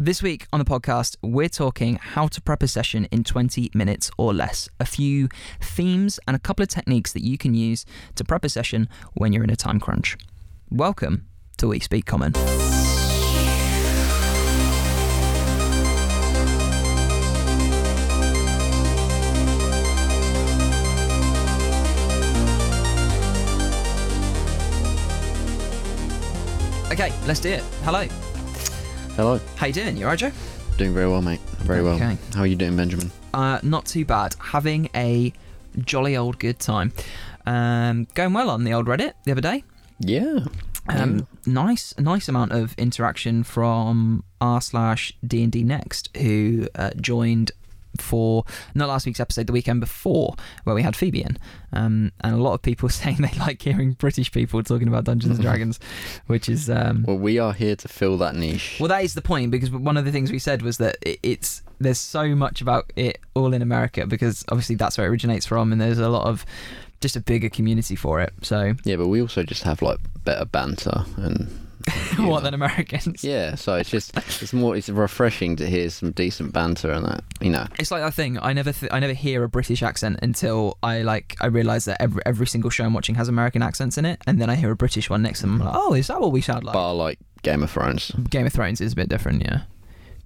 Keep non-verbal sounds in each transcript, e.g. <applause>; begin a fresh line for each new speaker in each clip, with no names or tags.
This week on the podcast, we're talking how to prep a session in 20 minutes or less. A few themes and a couple of techniques that you can use to prep a session when you're in a time crunch. Welcome to We Speak Common. Okay, let's do it. Hello.
Hello.
How you doing? You alright, Joe?
Doing very well, mate. Very well.
Okay.
How are you doing, Benjamin?
Uh, not too bad. Having a jolly old good time. Um, going well on the old Reddit the other day.
Yeah.
Um, nice, nice amount of interaction from r slash D and D next, who uh, joined for not last week's episode, the weekend before, where we had Phoebe in, um, and a lot of people <laughs> saying they like hearing British people talking about Dungeons and <laughs> Dragons, which is um,
Well, we are here to fill that niche.
well, that is the point because one of the things we said was that it, it's there's so much about it all in America because obviously that's where it originates from, and there's a lot of just a bigger community for it. So
yeah, but we also just have like better banter and. <laughs>
what than Americans?
Yeah, so it's just it's more it's refreshing to hear some decent banter and that you know.
It's like that thing. I never, th- I never hear a British accent until I like, I realize that every every single show I'm watching has American accents in it, and then I hear a British one next to them. I'm like, oh, is that what we sound like?
Bar like Game of Thrones.
Game of Thrones is a bit different, yeah.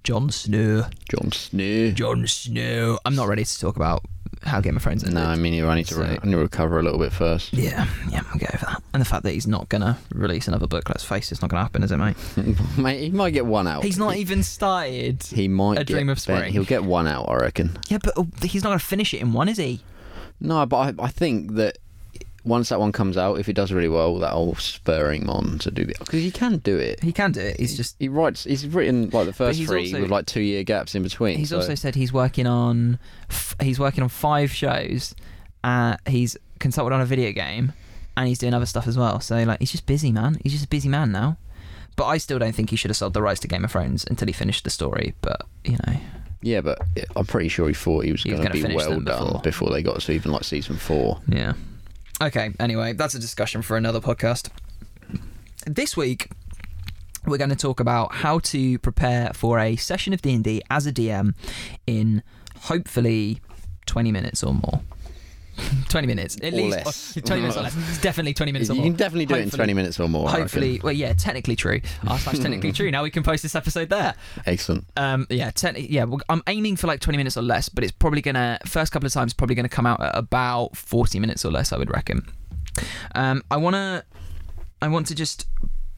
Jon Snow,
Jon Snow.
Jon Snow. I'm not ready to talk about how Game of Thrones ended.
No, I mean you I need to re- I need to recover a little bit first.
Yeah, yeah, we'll get over that. And the fact that he's not gonna release another book, let's face it, it's not gonna happen, is it, mate? <laughs>
mate, he might get one out.
He's not even started.
He might.
A
get-
Dream of Spring.
He'll get one out, I reckon.
Yeah, but oh, he's not gonna finish it in one, is he?
No, but I, I think that once that one comes out, if it does really well, that'll spur him on to do the because he can do it.
He can do it. He's just.
He writes. He's written like the first three
also-
with like two year gaps in between.
He's
so-
also said he's working on. f- He's working on five shows. Uh, he's consulted on a video game, and he's doing other stuff as well. So like, he's just busy, man. He's just a busy man now. But I still don't think he should have sold the rights to Game of Thrones until he finished the story. But you know,
yeah, but I'm pretty sure he thought he was
was
going to be well done
before.
before. they got to even like season four.
Yeah. Okay, anyway, that's a discussion for another podcast. This week we're going to talk about how to prepare for a session of D&D as a DM in hopefully 20 minutes or more. <laughs> 20 minutes at
Or
least
less.
or <laughs> 20 minutes or less. It's definitely 20 minutes or
You can definitely do it in 20 minutes or more.
Hopefully, well, yeah, technically true. R slash technically true. Now we can post this episode there.
excellent.
Um, yeah, ten, yeah. Well, I'm aiming for like 20 minutes or less, but it's probably gonna first couple of times probably gonna come out at about 40 minutes or less. I would reckon. Um, I wanna, I want to just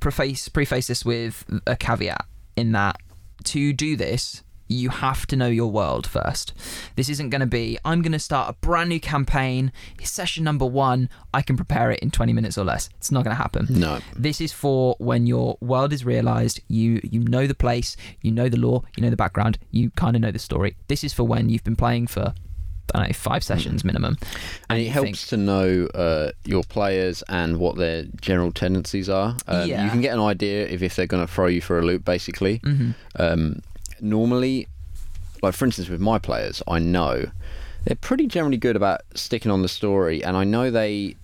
preface preface this with a caveat in that to do this. You have to know your world first. This isn't going to be, I'm going to start a brand new campaign, session number one, I can prepare it in 20 minutes or less. It's not going to happen.
No.
This is for when your world is realized, you you know the place, you know the lore, you know the background, you kind of know the story. This is for when you've been playing for I don't know, five sessions minimum.
And it helps
think-
to know uh, your players and what their general tendencies are. Um,
Yeah.
You can get an idea if, if they're going to throw you for a loop, basically.
Mhm.
Um, normally, like for instance, with my players, I know they're pretty generally good about sticking on the story, and I know they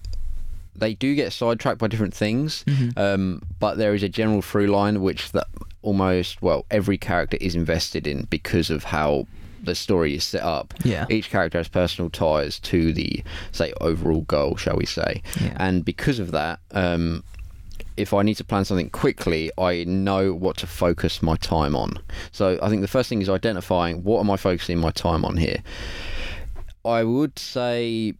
they do get sidetracked by different things.
Mm-hmm.
Um, but there is a general through line which that almost well every character is invested in because of how the story is set up.
Yeah.
Each character has personal ties to the say overall goal, shall we say?
Yeah.
And because of that, um, if I need to plan something quickly, I know what to focus my time on. So I think the first thing is identifying what am I focusing my time on here. I would say,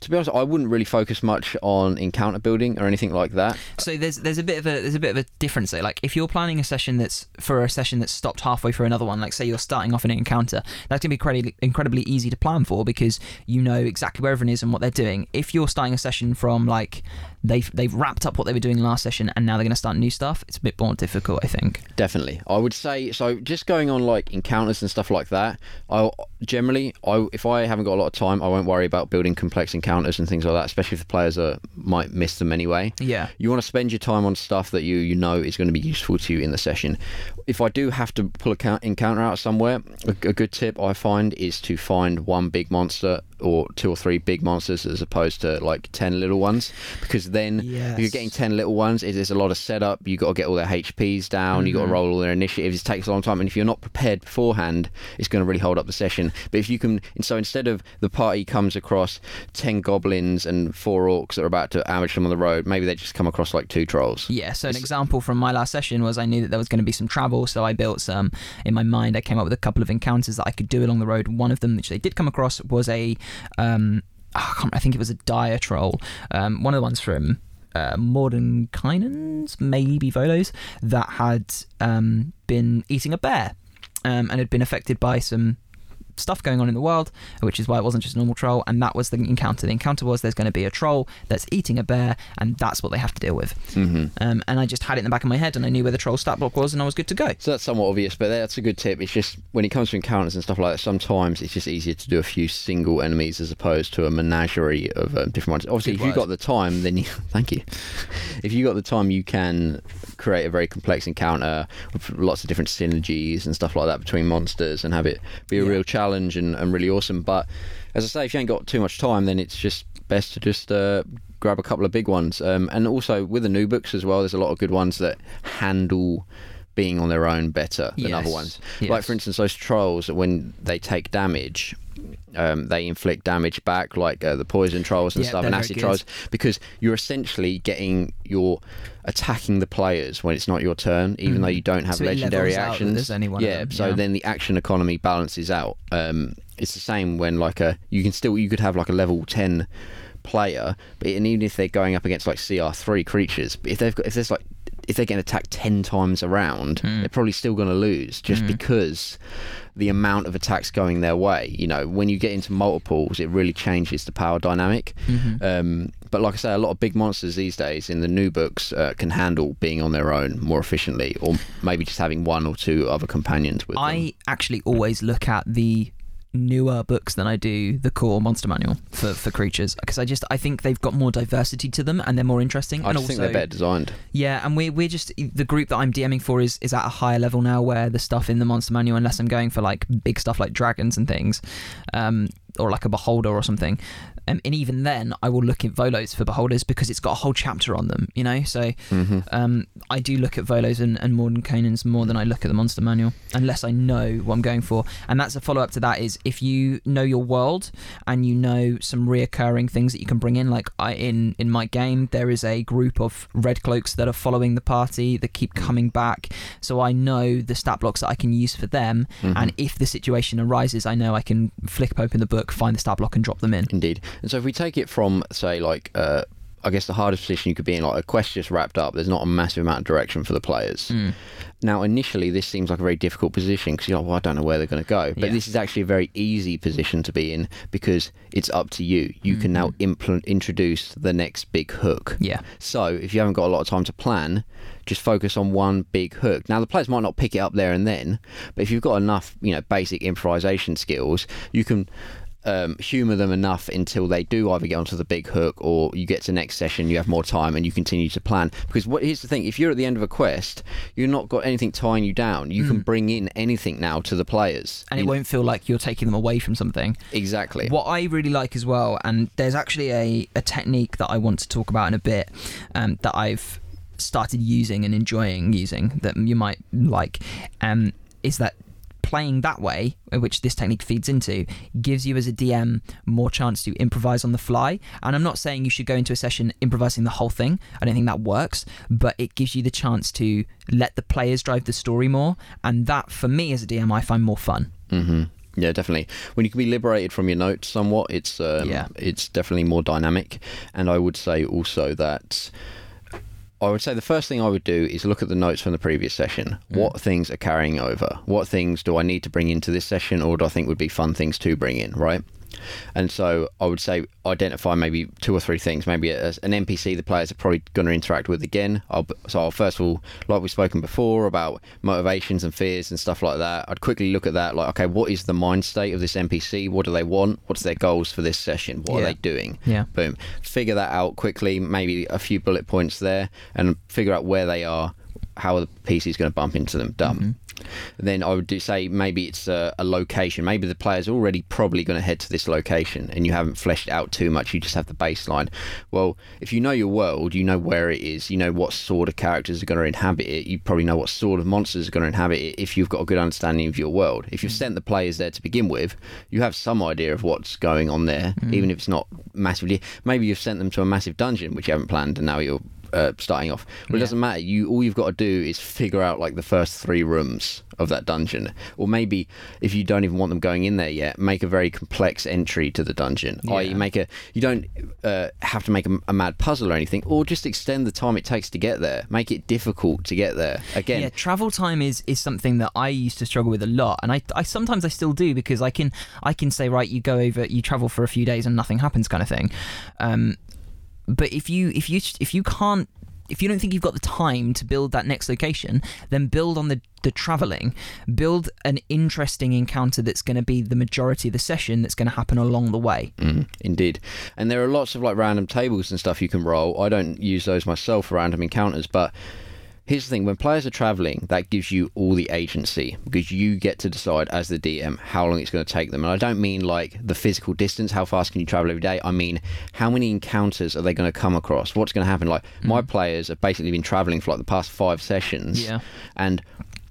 to be honest, I wouldn't really focus much on encounter building or anything like that.
So there's there's a bit of a there's a bit of a difference there. Like if you're planning a session that's for a session that's stopped halfway for another one, like say you're starting off an encounter, that's gonna be incredibly incredibly easy to plan for because you know exactly where everyone is and what they're doing. If you're starting a session from like they've they've wrapped up what they were doing last session and now they're gonna start new stuff, it's a bit more difficult, I think.
Definitely, I would say so. Just going on like encounters and stuff like that. I generally, I if I haven't got a lot of time, I won't worry about building complex encounters and things like that. Especially if the players are might miss them anyway.
Yeah.
You want to spend your time on stuff that you you know is going to be useful to you in the session. If I do have to pull a count, encounter out somewhere, a, a good tip I find is to find one big monster or two or three big monsters as opposed to like 10 little ones because then
Yes.
if you're getting 10 little ones it is a lot of setup you got to get all their hps down you got to
mm-hmm.
roll all their initiatives it takes a long time and if you're not prepared beforehand it's going to really hold up the session. But if you can and so instead of the party comes across 10 goblins and four orcs that are about to ambush them on the road maybe they just come across like two trolls.
Yeah, so an example from my last session was I knew that there was going to be some travel, so I built some in my mind. I came up with a couple of encounters that I could do along the road. One of them, which they did come across, was a, um, I, can't, I think it was a dire troll. Um, one of the ones from uh, Mordenkainen's, maybe Volos, that had um, been eating a bear um, and had been affected by some stuff going on in the world, which is why it wasn't just a normal troll. And that was the encounter. The encounter was there's going to be a troll that's eating a bear, and that's what they have to deal with.
mm-hmm.
Um, and I just had it in the back of my head, and I knew where the troll stat block was, and I was good to go.
So that's somewhat obvious, but that's a good tip. It's just when it comes to encounters and stuff like that, sometimes it's just easier to do a few single enemies as opposed to a menagerie of um, different ones. Obviously,
Good
if you've got the time, then you <laughs> thank you. If you have got the time, you can create a very complex encounter with lots of different synergies and stuff like that between monsters and have it be a
Yeah.
real challenge and, and really awesome. But as I say, if you ain't got too much time, then it's just best to just uh, grab a couple of big ones. Um, and also with the new books as well, there's a lot of good ones that handle being on their own better than other ones.
Yes.
Like for instance, those trolls when they take damage. Um, they inflict damage back, like uh, the poison trolls and
Yeah,
stuff, and acid trolls, because you're essentially getting your attacking the players when it's not your turn, even
Mhm.
though you don't have
So
legendary
levels out that
actions. yeah,
them,
so
yeah.
then the action economy balances out. Um, it's the same when like a you can still you could have like a level ten player, but and even if they're going up against like CR three creatures, but if they've got if there's like if they're getting attacked ten times around,
Mm.
they're probably still going to lose just
Mm.
because the amount of attacks going their way. You know, when you get into multiples, it really changes the power dynamic.
Mhm.
Um, but like I say, a lot of big monsters these days in the new books uh, can handle being on their own more efficiently, or maybe just having one or two other companions with them.
I actually always look at the newer books than I do the core monster manual for, for creatures because I just I think they've got more diversity to them and they're more interesting.
I
and also,
think they're better designed.
Yeah, and we we're just the group that I'm DMing for is is at a higher level now where the stuff in the monster manual, unless I'm going for like big stuff like dragons and things, um, or like a beholder or something. Um, and even then, I will look at Volos for beholders because it's got a whole chapter on them, you know. So
hmm
um, I do look at Volos and, and Mordenkainen's more than I look at the monster manual, unless I know what I'm going for. And that's a follow up to that is if you know your world and you know some reoccurring things that you can bring in. Like I in in my game, there is a group of red cloaks that are following the party that keep coming back, so I know the stat blocks that I can use for them.
Mhm.
And if the situation arises, I know I can flick open the book, find the stat block, and drop them in.
Indeed. And so if we take it from, say, like, uh, I guess the hardest position you could be in, like a quest just wrapped up, there's not a massive amount of direction for the players.
Mm.
Now, initially, this seems like a very difficult position because you're like, well, I don't know where they're going to go. But
Yeah.
this is actually a very easy position to be in because it's up to you. You can now impl- introduce the next big hook.
Yeah.
So, if you haven't got a lot of time to plan, just focus on one big hook. Now, the players might not pick it up there and then, but if you've got enough, you know, basic improvisation skills, you can um, humor them enough until they do either get onto the big hook or you get to next session, you have more time and you continue to plan. Because what here's the thing: if you're at the end of a quest, you've not got anything tying you down. You can bring in anything now to the players,
And it won't feel like you're taking them away from something.
exactly.
What I really like as well, and there's actually a, a technique that I want to talk about in a bit um, that I've started using and enjoying using that you might like, um, is that playing that way, which this technique feeds into, gives you as a DM more chance to improvise on the fly. And I'm not saying you should go into a session improvising the whole thing. I don't think that works, but it gives you the chance to let the players drive the story more. And that, for me as a DM, I find more fun.
hmm Yeah, definitely. When you can be liberated from your notes somewhat, it's um,
Yeah.
it's definitely more dynamic. And I would say also that I would say the first thing I would do is look at the notes from the previous session.
Mm.
What things are carrying over? What things do I need to bring into this session, or do I think would be fun things to bring in? Right. And so I would say identify maybe two or three things. Maybe as an NPC the players are probably going to interact with again. I'll, so I'll first of all, like we've spoken before about motivations and fears and stuff like that. I'd quickly look at that. Like, okay, what is the mind state of this NPC? What do they want? What's their goals for this session? What are they doing?
Yeah.
Boom. Figure that out quickly. Maybe a few bullet points there, and figure out where they are. How are the PC is going to bump into them. Done. Mm-hmm. then I would do say maybe it's a, a location. Maybe the player's already probably going to head to this location, and you haven't fleshed it out too much. You just have the baseline. Well, if you know your world, you know where it is. You know what sort of characters are going to inhabit it. You probably know what sort of monsters are going to inhabit it. If you've got a good understanding of your world, if you've mm. sent the players there to begin with, you have some idea of what's going on there, mm. even if it's not massively. Maybe you've sent them to a massive dungeon which you haven't planned, and now you're uh, starting off. Well, it doesn't matter. You all you've got to do is figure out like the first three rooms of that dungeon, or maybe if you don't even want them going in there yet, make a very complex entry to the dungeon. I.e.,
Yeah.
make a you don't uh, have to make a, a mad puzzle or anything, or just extend the time it takes to get there. Make it difficult to get there. Again,
Yeah, travel time is is something that I used to struggle with a lot, and I, I sometimes I still do because I can I can say right, you go over, you travel for a few days and nothing happens, kind of thing. Um, but if you if you if you can't if you don't think you've got the time to build that next location, then build on the the traveling, build an interesting encounter that's going to be the majority of the session that's going to happen along the way.
Mm, indeed. And there are lots of like random tables and stuff you can roll. I don't use those myself for random encounters, but here's the thing when players are traveling, that gives you all the agency because you get to decide as the DM how long it's going to take them. And I don't mean like the physical distance, how fast can you travel every day? I mean, how many encounters are they going to come across? What's going to happen? Like, my mm. players have basically been traveling for like the past five sessions.
Yeah.
And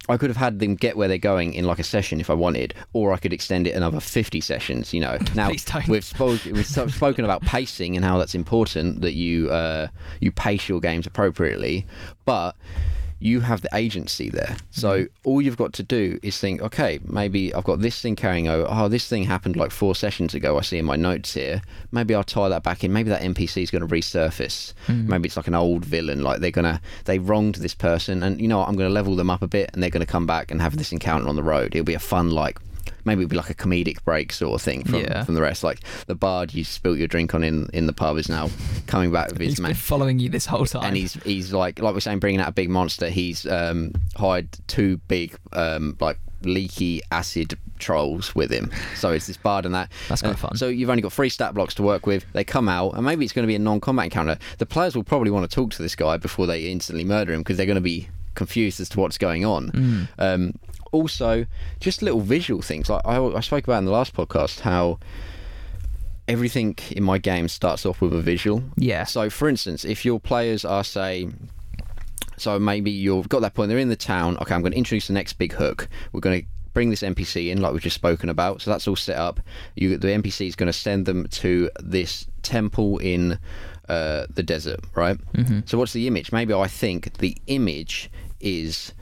I could have had them get where they're going in like a session if I wanted, or I could extend it another 50 sessions, you know. <laughs> Now, we've, spoke, we've spoken about pacing and how that's important that you uh, you pace your games appropriately, but you have the agency there. So
Mm-hmm.
all you've got to do is think, okay, maybe I've got this thing carrying over. Oh, this thing happened like four sessions ago. I see in my notes here. Maybe I'll tie that back in. Maybe that NPC is going to resurface.
Mm-hmm.
Maybe it's like an old villain. Like they're gonna they wronged this person, and you know what? I'm going to level them up a bit, and they're going to come back and have this encounter on the road. It'll be a fun like. Maybe it'd be like a comedic break sort of thing from,
Yeah.
from the rest. Like the bard you spilt your drink on in, in the pub is now coming back with his
He's
man
been following you this whole time.
and he's he's like like we're saying bringing out a big monster he's um hired two big um like leaky acid trolls with him so it's this bard and that
That's kinda
Uh,
fun.
so you've only got three stat blocks to work with they come out and maybe it's going to be a non-combat encounter the players will probably want to talk to this guy before they instantly murder him because they're going to be confused as to what's going on
Mm.
um also just little visual things like I, I spoke about in the last podcast how everything in my game starts off with a visual
yeah.
so, for instance, if your players are, say, so maybe you've got that point, they're in the town. Okay, I'm going to introduce the next big hook. We're going to bring this NPC in, like we've just spoken about. So that's all set up. You, the NPC is going to send them to this temple in uh, the desert, right? Mm-hmm. So, what's the image? Maybe I think the image is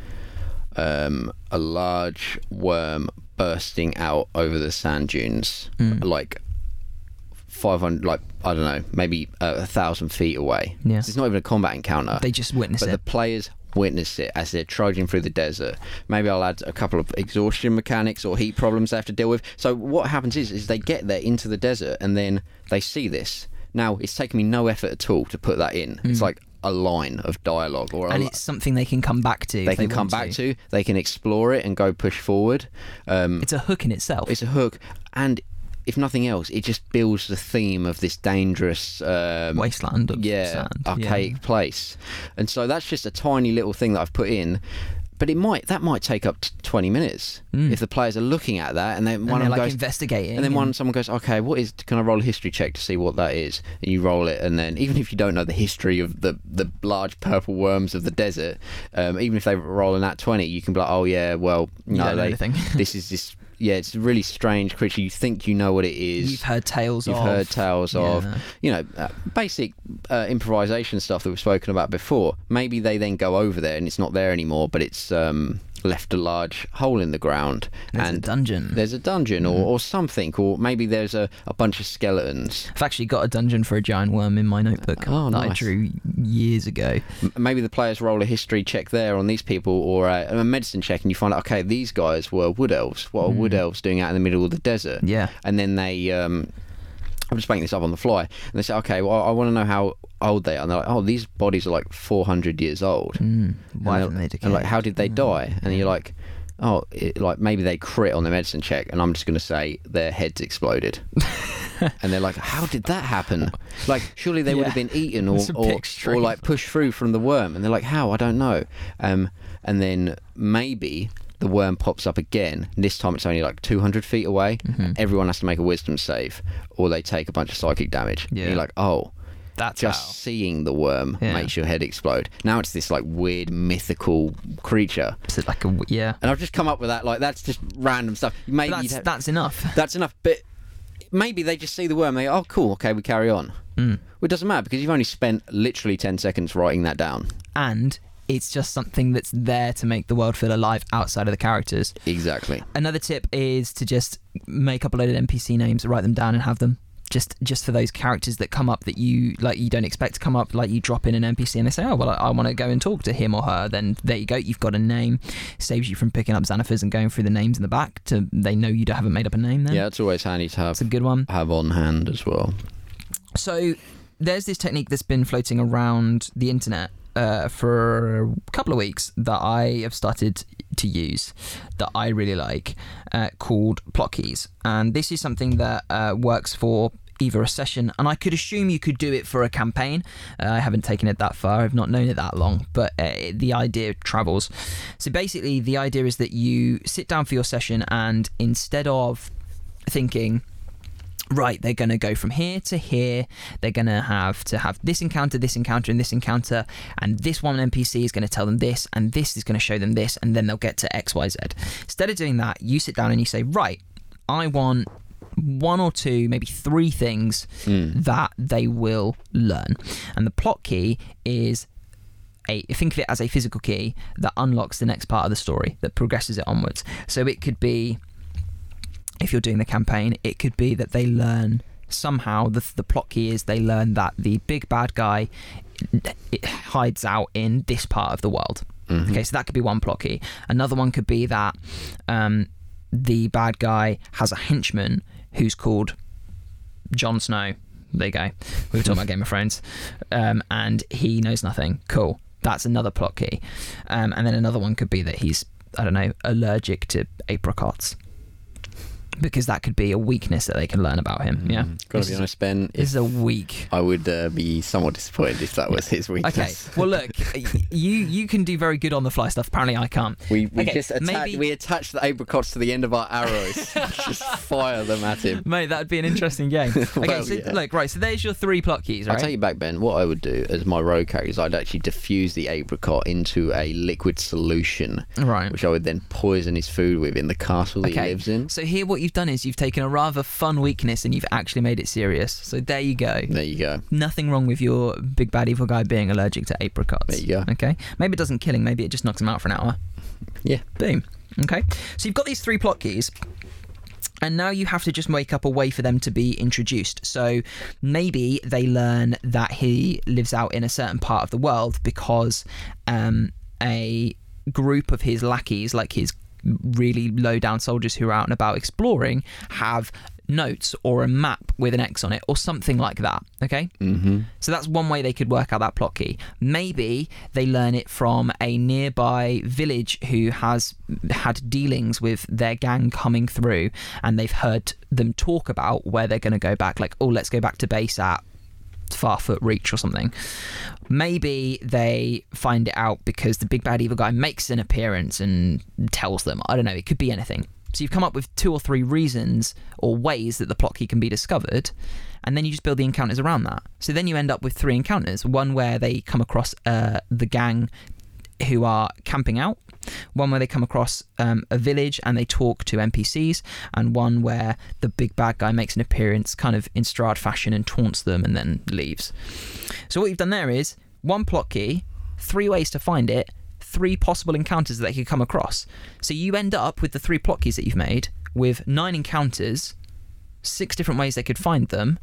um, a large worm bursting out over the sand dunes, like 500 like i don't know maybe uh, a thousand feet away.
Yeah.
It's not even a combat encounter.
They just witness it.
but
it.
the players witness it as they're trudging through the desert. Maybe i'll add a couple of exhaustion mechanics or heat problems they have to deal with. So what happens is is they get there into the desert and then they see this. Now it's taken me no effort at all to put that in. It's like a line of dialogue or
and
li-
it's something they can come back to.
they can come back to they can explore it and go push forward um,
It's a hook in itself.
it's a hook and if nothing else it just builds the theme of this dangerous um,
Wasteland of
yeah
sand.
archaic place and so that's just a tiny little thing that i've put in but it might that might take up to 20 minutes if the players are looking at that and then.
And
one of them
like
goes
investigating.
and then one someone goes, okay, what is? Can I roll a history check to see what that is? And you roll it, and then even if you don't know the history of the the large purple worms of the desert, um, even if they roll a nat twenty, you can be like, oh yeah, well, no, they, <laughs> this is this. Yeah, it's a really strange creature. You think you know what it is.
You've heard tales
You've
of.
heard tales of, you know, uh, basic uh, improvisation stuff that we've spoken about before. Maybe they then go over there and it's not there anymore, but it's um, left a large hole in the ground.
There's
and
a dungeon.
there's a dungeon or, or something, or maybe there's a, a bunch of skeletons.
I've actually got a dungeon for a giant worm in my notebook
Oh,
that I drew years ago.
M- Maybe the players roll a history check there on these people, or a, a medicine check, and you find out, okay, these guys were wood elves. What are wood elves doing out in the middle of the desert?
Yeah.
And then they, um, I'm just making this up on the fly, and they say, okay, well, I want to know how old they are. And they're like, oh, these bodies are like 400 years old.
Mm. Why
and,
they
and like, how did they die? And you're like, oh, it, like maybe they crit on the medicine check, and I'm just going to say their heads exploded. <laughs> and they're like, how did that happen? Like, surely they would have been eaten or, or, or like pushed through from the worm. And they're like, how? I don't know. Um, and then maybe. The worm pops up again. This time it's only like 200 feet away.
Mm-hmm.
Everyone has to make a wisdom save, or they take a bunch of psychic damage. And
Yeah.
you're like, oh,
That's
just
how.
seeing the worm
Yeah.
makes your head explode. Now it's this like weird mythical creature,
Is it like a yeah?
and I've just come up with that. Like that's just random stuff. Maybe
that's
have-
that's enough. <laughs>
that's enough. But maybe they just see the worm. They go, oh, cool. Okay, we carry on.
Mm.
Well, it doesn't matter because you've only spent literally 10 seconds writing that down.
And it's just something that's there to make the world feel alive outside of the characters.
Exactly.
Another tip is to just make up a load of NPC names, write them down, and have them. Just, just for those characters that come up that you like, you don't expect to come up. Like you drop in an NPC and they say, "Oh, well, I, I want to go and talk to him or her." Then there you go. You've got a name. Saves you from picking up Xanathars and going through the names in the back. To they know you haven't made up a name. Then
Yeah, it's always handy to have
it's a good one.
have on hand as well.
So there's this technique that's been floating around the internet uh, for a couple of weeks that I have started to use that I really like uh, called plot keys. And this is something that uh, works for either a session and I could assume you could do it for a campaign. Uh, I haven't taken it that far. I've not known it that long, but uh, the idea travels. So basically the idea is that you sit down for your session and instead of thinking right they're going to go from here to here. They're going to have to have this encounter this encounter and this encounter. And this one npc is going to tell them this and this is going to show them this and then they'll get to xyz instead of doing that you sit down and you say right i want one or two maybe three things hmm. that they will learn. And the plot key is a think of it as a physical key that unlocks the next part of the story that progresses it onwards. So it could be if you're doing the campaign, it could be that they learn somehow the, the plot key is they learn that the big bad guy it hides out in this part of the world. Okay, so that could be one plot key. Another one could be that um, the bad guy has a henchman who's called Jon Snow. There you go. We were talking about Game of Thrones, um, and he knows nothing. Cool. That's another plot key. Um, and then another one could be that he's I don't know allergic to apricots because that could be a weakness that they can learn about him. Yeah.
Mm, Gotta
This
be
is-
honest, Ben.
This is a weak.
I would uh, be somewhat disappointed if that was his weakness.
Okay. Well, look, <laughs> you you can do very good on the fly stuff. Apparently, I can't.
We, we
Okay,
just attach,
maybe-
we attach the apricots to the end of our arrows. <laughs> <laughs> just fire them at him.
Mate, that'd be an interesting game. Okay,
Well,
so
yeah.
look, right. So there's your three plot keys,
I'll take you back, Ben. What I would do as my rogue character is I'd actually diffuse the apricot into a liquid solution,
right.
which I would then poison his food with in the castle that he lives in.
So here, what you've done is you've taken a rather fun weakness and you've actually made it serious. So there you go.
There you go.
Nothing wrong with your big bad evil guy being allergic to apricots.
There you go.
Okay. Maybe it doesn't kill him. Maybe it just knocks him out for an hour.
Yeah.
Boom. Okay. So you've got these three plot keys. And now you have to just make up a way for them to be introduced. So maybe they learn that he lives out in a certain part of the world because um, a group of his lackeys, like his really low down soldiers who are out and about exploring, have notes or a map with an X on it or something like that. Okay.
Mm-hmm.
So that's one way they could work out that plot key. Maybe they learn it from a nearby village who has had dealings with their gang coming through and they've heard them talk about where they're going to go back. Like, oh, let's go back to base at Farfoot Reach or something. Maybe they find it out because the big bad evil guy makes an appearance and tells them. I don't know. It could be anything. So you've come up with two or three reasons or ways that the plot key can be discovered, and then you just build the encounters around that. So then you end up with three encounters: one where they come across uh, the gang who are camping out, one where they come across um, a village and they talk to NPCs, and one where the big bad guy makes an appearance, kind of in Strahd fashion, and taunts them and then leaves. So what you've done there is one plot key, three ways to find it, three possible encounters that they could come across. So you end up with the three plot keys that you've made with nine encounters, six different ways they could find them,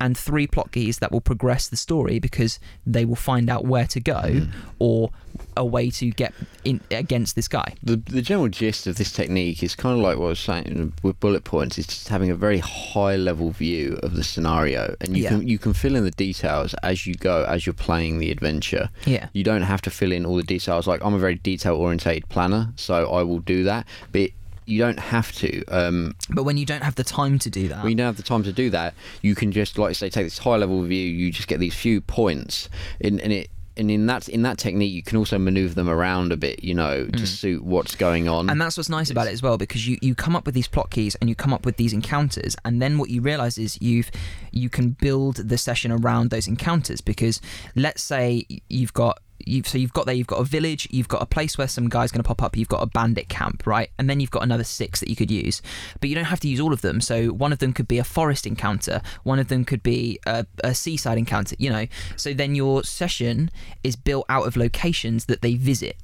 and three plot keys that will progress the story because they will find out where to go hmm. or a way to get in against this guy.
The, the general gist of this technique is kind of like what I was saying with bullet points. It's just having a very high level view of the scenario, and you
Yeah.
can you can fill in the details as you go as you're playing the adventure.
Yeah.
You don't have to fill in all the details. Like I'm a very detail orientated planner, so I will do that. But you don't have to. Um,
But when you don't have the time to do that,
when you don't have the time to do that, you can just, like I say, take this high level view. You just get these few points, in, and it and in that in that technique, you can also maneuver them around a bit, you know, to suit what's going on.
Mm. And that's what's nice about it as well, because you, you come up with these plot keys and you come up with these encounters, and then what you realize is you've you can build the session around those encounters. Because let's say you've got you've so you've got there you've got a village, you've got a place where some guy's going to pop up, you've got a bandit camp, right? And then you've got another six that you could use, but you don't have to use all of them. So one of them could be a forest encounter, one of them could be a, a seaside encounter, you know. So then your session is built out of locations that they visit.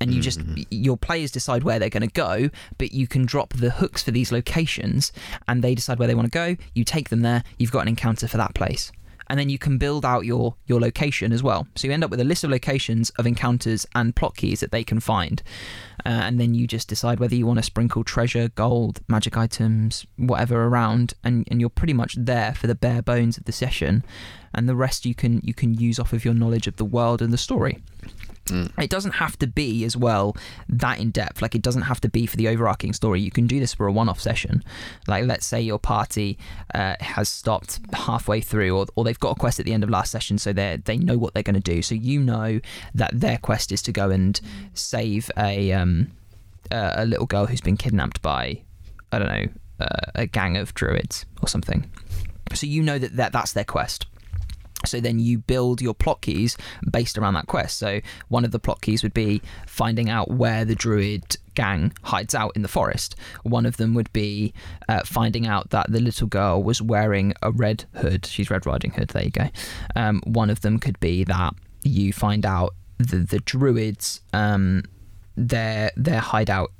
And you just mm-hmm. your players decide where they're going to go but you can drop the hooks for these locations and they decide where they want to go. You take them there. You've got an encounter for that place and then you can build out your your location as well. So you end up with a list of locations of encounters and plot keys that they can find. Uh, and then you just decide whether you want to sprinkle treasure gold magic items whatever around and, and you're pretty much there for the bare bones of the session. And the rest you can you can use off of your knowledge of the world and the story it doesn't have to be as well that in depth. Like it doesn't have to be for the overarching story. You can do this for a one-off session. Like let's say your party uh, has stopped halfway through or, or they've got a quest at the end of last session so they they know what they're going to do. So you know that their quest is to go and save a um uh, a little girl who's been kidnapped by i don't know uh, a gang of druids or something. So you know that, that that's their quest so then you build your plot keys based around that quest. So one of the plot keys would be finding out where the druid gang hides out in the forest. One of them would be uh, finding out that the little girl was wearing a red hood. She's Red Riding Hood. There you go. Um, one of them could be that you find out the the druids um, their their hideout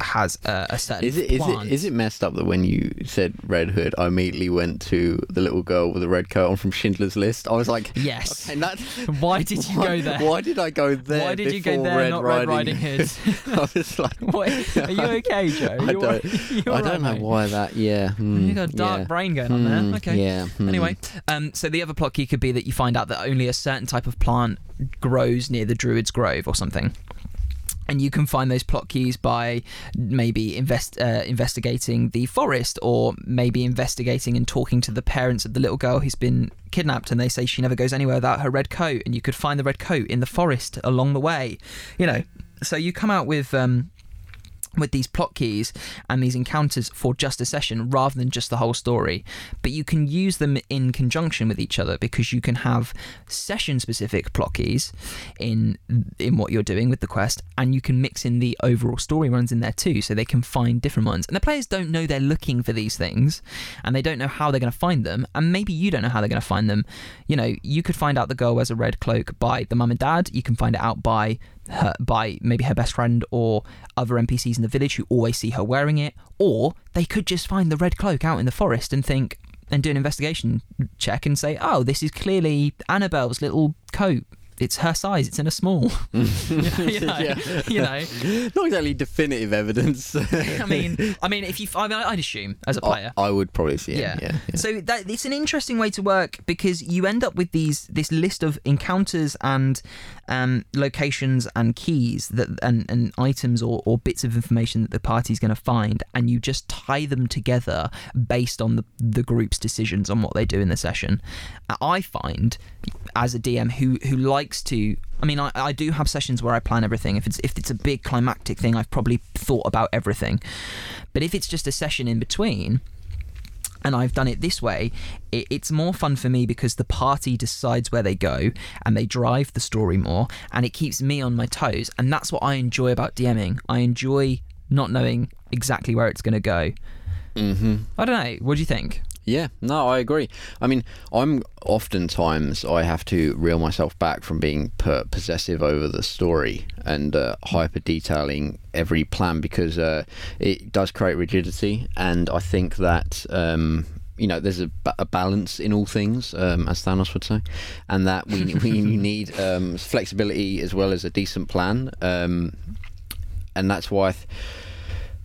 has a, a certain
Is it is
plant.
it is it messed up that when you said Red Hood, I immediately went to the little girl with the red coat on from Schindler's List? I was like,
Yes.
okay, that, <laughs>
Why did you <laughs>
why,
go there?
Why did I go there?
Why did you go there,
Red
not Red Riding Hood? <laughs>
I was like,
What, are you okay, Joe?
I don't, I
right,
don't know
mate?
why that. Yeah, hmm,
You got a dark
yeah.
brain going on
Hmm,
there. Okay.
Yeah. hmm.
Anyway, um, so the other plot key could be that you find out that only a certain type of plant grows near the Druid's Grove or something. And you can find those plot keys by maybe invest, uh, investigating the forest, or maybe investigating and talking to the parents of the little girl who's been kidnapped, and they say she never goes anywhere without her red coat, and you could find the red coat in the forest along the way. You know, so you come out with um, with these plot keys and these encounters for just a session rather than just the whole story. But you can use them in conjunction with each other because you can have session specific plot keys in in what you're doing with the quest and you can mix in the overall story runs in there too so they can find different ones. And the players don't know they're looking for these things and they don't know how they're going to find them and maybe you don't know how they're going to find them. You know, you could find out the girl wears a red cloak by the mum and dad, you can find it out by her by maybe her best friend or other NPCs in the village who always see her wearing it, or they could just find the red cloak out in the forest and think and do an investigation check and say, "Oh, this is clearly Annabelle's little coat. It's her size. It's in a small." <laughs> <laughs> you, know,
Yeah.
you know.
Not exactly definitive evidence. <laughs>
I mean, I mean, if you, I mean, I'd assume as a player.
I, I would probably see it.
Yeah.
Yeah. yeah.
So that it's an interesting way to work because you end up with these this list of encounters and um, locations and keys that and, and items or, or bits of information that the party's going to find, and you just tie them together based on the the group's decisions on what they do in the session. I find as a DM who who likes to I mean, I, I do have sessions where I plan everything. If it's if it's a big climactic thing, I've probably thought about everything. But if it's just a session in between, and I've done it this way, it, it's more fun for me because the party decides where they go and they drive the story more, and it keeps me on my toes. And that's what I enjoy about DMing. I enjoy not knowing exactly where it's going to go.
Mm-hmm.
I don't know. What do you think?
Yeah, no, I agree. I mean, I'm oftentimes I have to reel myself back from being per- possessive over the story and uh, hyper detailing every plan because uh, it does create rigidity, and I think that. Um, you know, there's a, a balance in all things, um, as Thanos would say, and that we we <laughs> need um, flexibility as well as a decent plan, um, and that's why. I th-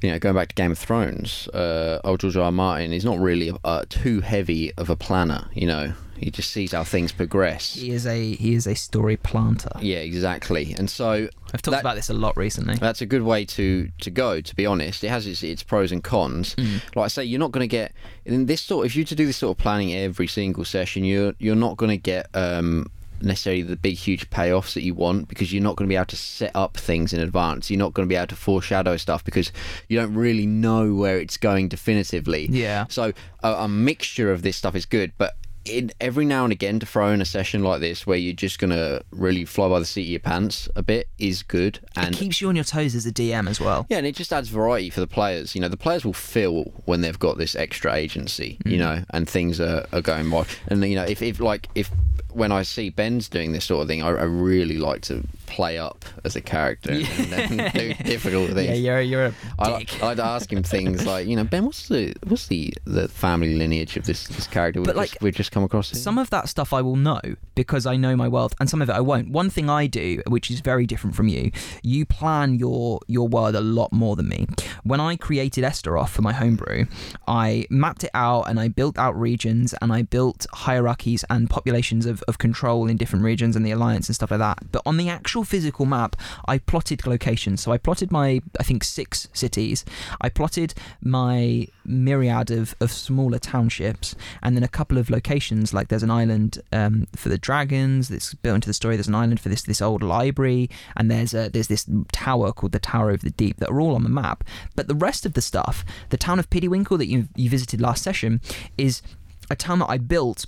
you know, going back to Game of Thrones, uh, old George R. R. Martin is not really uh, too heavy of a planner. You know, he just sees how things progress.
He is a he is a story planter.
Yeah, exactly. And so
I've talked
That-
about this a lot recently.
that's a good way to to go. To be honest, it has its, its pros and cons. Like I say, you're not going to get in this sort. If you to do this sort of planning every single session, you're you're not going to get um, necessarily the big huge payoffs that you want because you're not going to be able to set up things in advance you're not going to be able to foreshadow stuff because you don't really know where it's going definitively
Yeah.
so a, a mixture of this stuff is good but in, every now and again to throw in a session like this where you're just going to really fly by the seat of your pants a bit is good and
it keeps you on your toes as a DM as well.
yeah, and it just adds variety for the players. You know, the players will feel when they've got this extra agency,
Mm.
you know, and things are, are going right. And, you know, if, if like, if when I see Ben's doing this sort of thing, I, I really like to play up as a character and, and <laughs> do difficult things.
Yeah, you're you're a
I,
dick.
I'd ask him things like, you know, Ben, what's the what's the, the family lineage of this, this character we've,
But,
just,
like,
we've just come across? Here?
Some of that stuff I will know because I know my world, and some of it I won't. One thing I do, which is very different from you, you plan your your world a lot more than me. When I created Esteroth for my homebrew, I mapped it out and I built out regions and I built hierarchies and populations of, of control in different regions and the alliance and stuff like that. But on the actual physical map, I plotted locations. So I plotted my, I think, six cities. I plotted my myriad of, of smaller townships and then a couple of locations like there's an island um, for the dragons that's built into the story there's an island for this this old library and there's a, there's this tower called the tower of the deep that are all on the map but the rest of the stuff the town of Piddywinkel that you you visited last session is a town that I built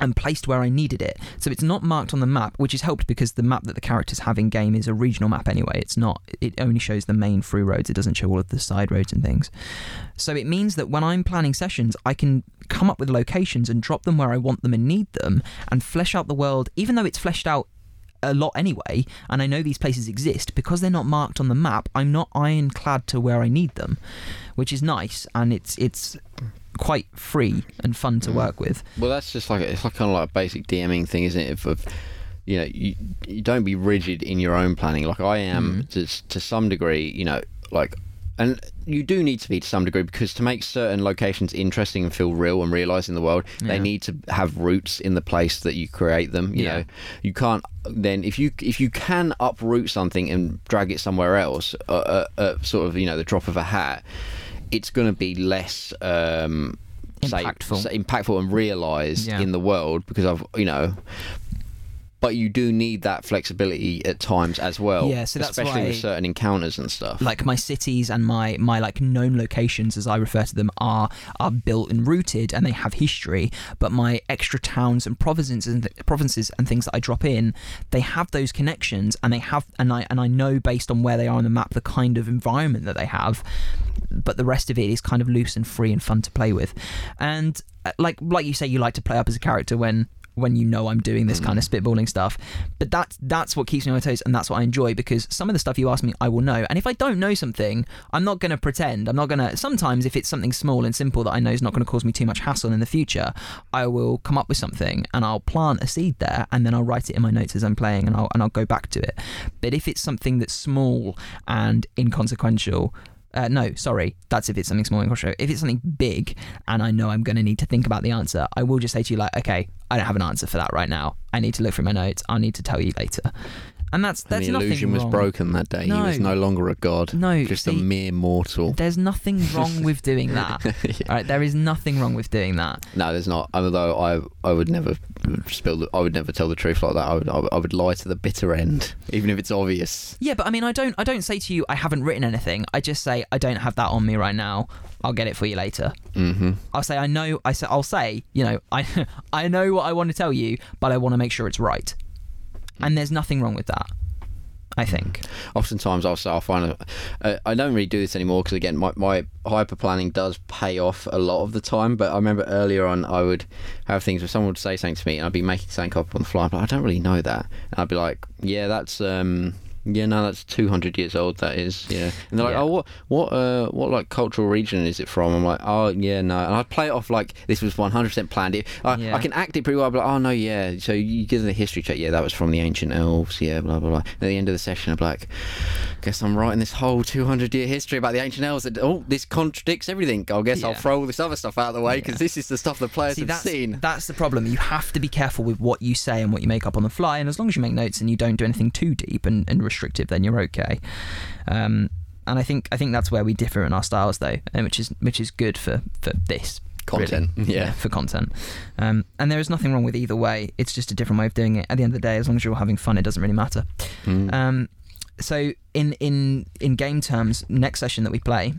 and placed where I needed it. So it's not marked on the map, which is helped because the map that the characters have in game is a regional map anyway. It's not, it only shows the main through roads, it doesn't show all of the side roads and things. So it means that when I'm planning sessions, I can come up with locations and drop them where I want them and need them and flesh out the world, even though it's fleshed out a lot anyway, and I know these places exist because they're not marked on the map. I'm not ironclad to where I need them, which is nice, and it's it's quite free and fun to work with.
Well, that's just like it's like kind of like a basic DMing thing, isn't it? Of you know, you you don't be rigid in your own planning. Like I am
Mm.
to to some degree. You know, like. And you do need to be to some degree because to make certain locations interesting and feel real and realised in the world,
Yeah.
they need to have roots in the place that you create them. You
Yeah.
know, you can't then if you if you can uproot something and drag it somewhere else, uh, uh, uh, sort of you know the drop of a hat, it's going to be less um,
Impactful.
say impactful and realised
Yeah.
in the world because I've you know. But you do need that flexibility at times as well.
Yeah, so that's
especially
why-
with certain encounters and stuff.
like my cities and my my like known locations as I refer to them are are built and rooted and they have history but my extra towns and provinces and provinces and things that I drop in they have those connections and they have and I and I know based on where they are on the map the kind of environment that they have but the rest of it is kind of loose and free and fun to play with and uh, like like you say you like to play up as a character when when you know I'm doing this kind of spitballing stuff. But that's that's what keeps me on my toes, and that's what I enjoy because some of the stuff you ask me, I will know. And if I don't know something, I'm not going to pretend. I'm not going to. Sometimes, if it's something small and simple that I know is not going to cause me too much hassle in the future, I will come up with something and I'll plant a seed there, and then I'll write it in my notes as I'm playing, and I'll and I'll go back to it. But if it's something that's small and inconsequential. Uh, no, sorry. That's if it's something small and controversial. If it's something big and I know I'm going to need to think about the answer, I will just say to you, like, okay, I don't have an answer for that right now. I need to look through my notes. I'll need to tell you later. And that's
And
that's
the
nothing
illusion was
wrong.
broken that day.
No.
He was no longer a god.
No,
just a mere mortal.
There's nothing wrong <laughs> with doing that. <laughs>
Yeah.
All right, there is nothing wrong with doing that.
No, there's not. Although I, I would never spill. The, I would never tell the truth like that. I would, I would, lie to the bitter end, even if it's obvious.
Yeah, but I mean, I don't I don't say to you I haven't written anything. I just say I don't have that on me right now. I'll get it for you later.
hmm
I'll say I know. I say I'll say you know <laughs> I I know what I want to tell you, but I want to make sure it's right. And there's nothing wrong with that. I think.
Oftentimes, I'll say I'll find. A, uh, I don't really do this anymore because again, my, my hyper planning does pay off a lot of the time. But I remember earlier on, I would have things where someone would say something to me, and I'd be making something up on the fly. But I don't really know that, and I'd be like, "Yeah, that's um, yeah, no, that's two hundred years old. That is, yeah." And they're like,
Yeah.
"Oh, what, what, uh, what like cultural region is it from?" I'm like, "Oh, yeah, no," and I'd play it off like this was one hundred percent planned. It, I,
Yeah.
I can act it pretty well. I'd like, "Oh no, yeah." So you give them the history check. Yeah, that was from the ancient elves. Yeah, blah blah blah. And at the end of the session, I'm be like, "Guess I'm writing this whole two hundred year history about the ancient elves. And, oh, this contradicts everything. I guess I'll throw all this other stuff out of the way because
Yeah.
this is the stuff the players
See,
have
that's
seen."
that's the problem. You have to be careful with what you say and what you make up on the fly. And as long as you make notes and you don't do anything too deep and, and restrictive, then you're okay. Um, and I think I think that's where we differ in our styles, though, and which is which is good for for this
Content,
really.
yeah.
for content. Um, and there is nothing wrong with either way. It's just a different way of doing it. At the end of the day, as long as you're all having fun, it doesn't really matter.
Mm.
Um, so in in in game terms, next session that we play,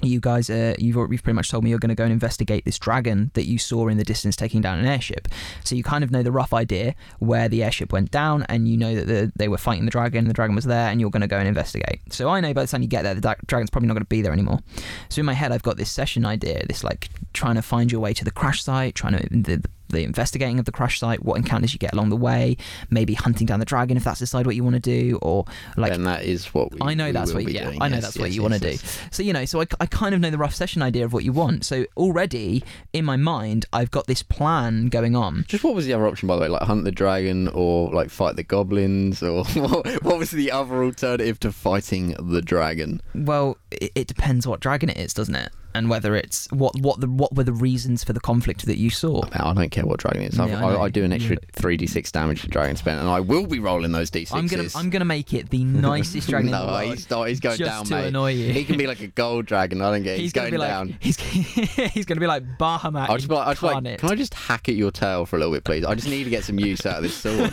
you guys are you've you've pretty much told me you're going to go and investigate this dragon that you saw in the distance taking down an airship. So you kind of know the rough idea where the airship went down, and you know that the, they were fighting the dragon. The dragon was there, and you're going to go and investigate. So I know by the time you get there, the dragon's probably not going to be there anymore. So in my head, I've got this session idea, this like trying to find your way to the crash site, trying to the, the investigating of the crash site, what encounters you get along the way, maybe hunting down the dragon if that's decide what you want to do, or like
and that is what we,
I know
we
that's what yeah
doing.
I know
Yes,
that's what you
yes,
want to
yes.
do. So you know, so I, I kind of know the rough session idea of what you want. So already in my mind, I've got this plan going on.
Just what was the other option, by the way? Like hunt the dragon, or like fight the goblins, or <laughs> what, what was the other alternative to fighting the dragon?
Well, it, it depends what dragon it is, doesn't it? And whether it's what what the what were the reasons for the conflict that you saw.
I don't care what dragon it is. I,
Yeah, I.
I, I do an extra three d six damage to dragon spent, and I will be rolling those d 6s
I'm gonna I'm gonna make it the <laughs> nicest dragon
no,
in the world.
he's not. He's going
just
down,
to
mate.
annoy you.
He can be like a gold dragon. I don't get. it. He's,
gonna be
down.
he's <laughs> he's gonna be like Bahamut.
I'll just like, I'll just like, can I just hack at your tail for a little bit, please? I just need to get some use out of this sword,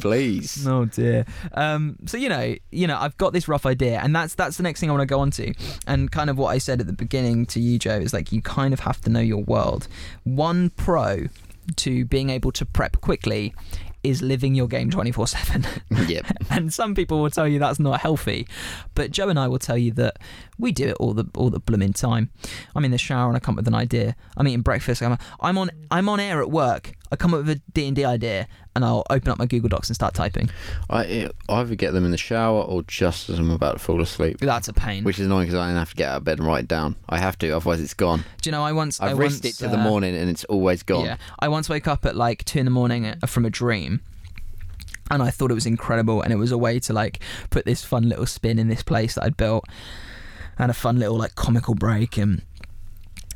<laughs> please.
Oh dear. Um, so you know, you know, I've got this rough idea, and that's that's the next thing I want to go on to. And kind of what I said at the beginning to you, Joe, is like you kind of have to know your world. One pro to being able to prep quickly is living your game 24 7 <laughs>
Yep. <laughs>
and some people will tell you that's not healthy but joe and i will tell you that we do it all the all the blooming time. I'm in the shower and i come up with an idea. I'm eating breakfast. I'm, I'm on i'm on air at work. I come up with a d&d idea and i'll open up my google docs and start typing
I I either get them in the shower or just as I'm about to fall asleep,
that's a pain
which is annoying because I don't have to get out of bed and write it down. I have to, otherwise it's gone.
do you know i once
I've
I
risked
once,
it to the
uh,
morning and it's always gone.
Yeah, I once woke up at like two in the morning uh, from a dream, and I thought it was incredible, and it was a way to like put this fun little spin in this place that I'd built, and a fun little like comical break, and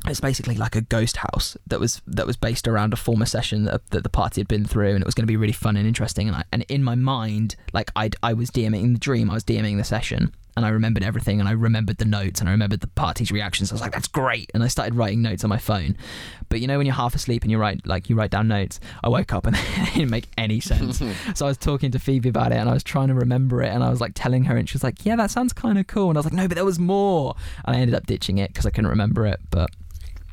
it's basically like a ghost house that was that was based around a former session that, that the party had been through, and it was going to be really fun and interesting, and I, and in my mind, like I I was DMing the dream, I was DMing the session. And I remembered everything, and I remembered the notes, and I remembered the party's reactions. I was like, "That's great!" And I started writing notes on my phone. But you know when you're half asleep and you write like you write down notes, I woke up and <laughs> it didn't make any sense. <laughs> so I was talking to Phoebe about it and I was trying to remember it and I was like telling her and she was like, "Yeah, that sounds kind of cool." And I was like, "No, but there was more." And I ended up ditching it because I couldn't remember it. But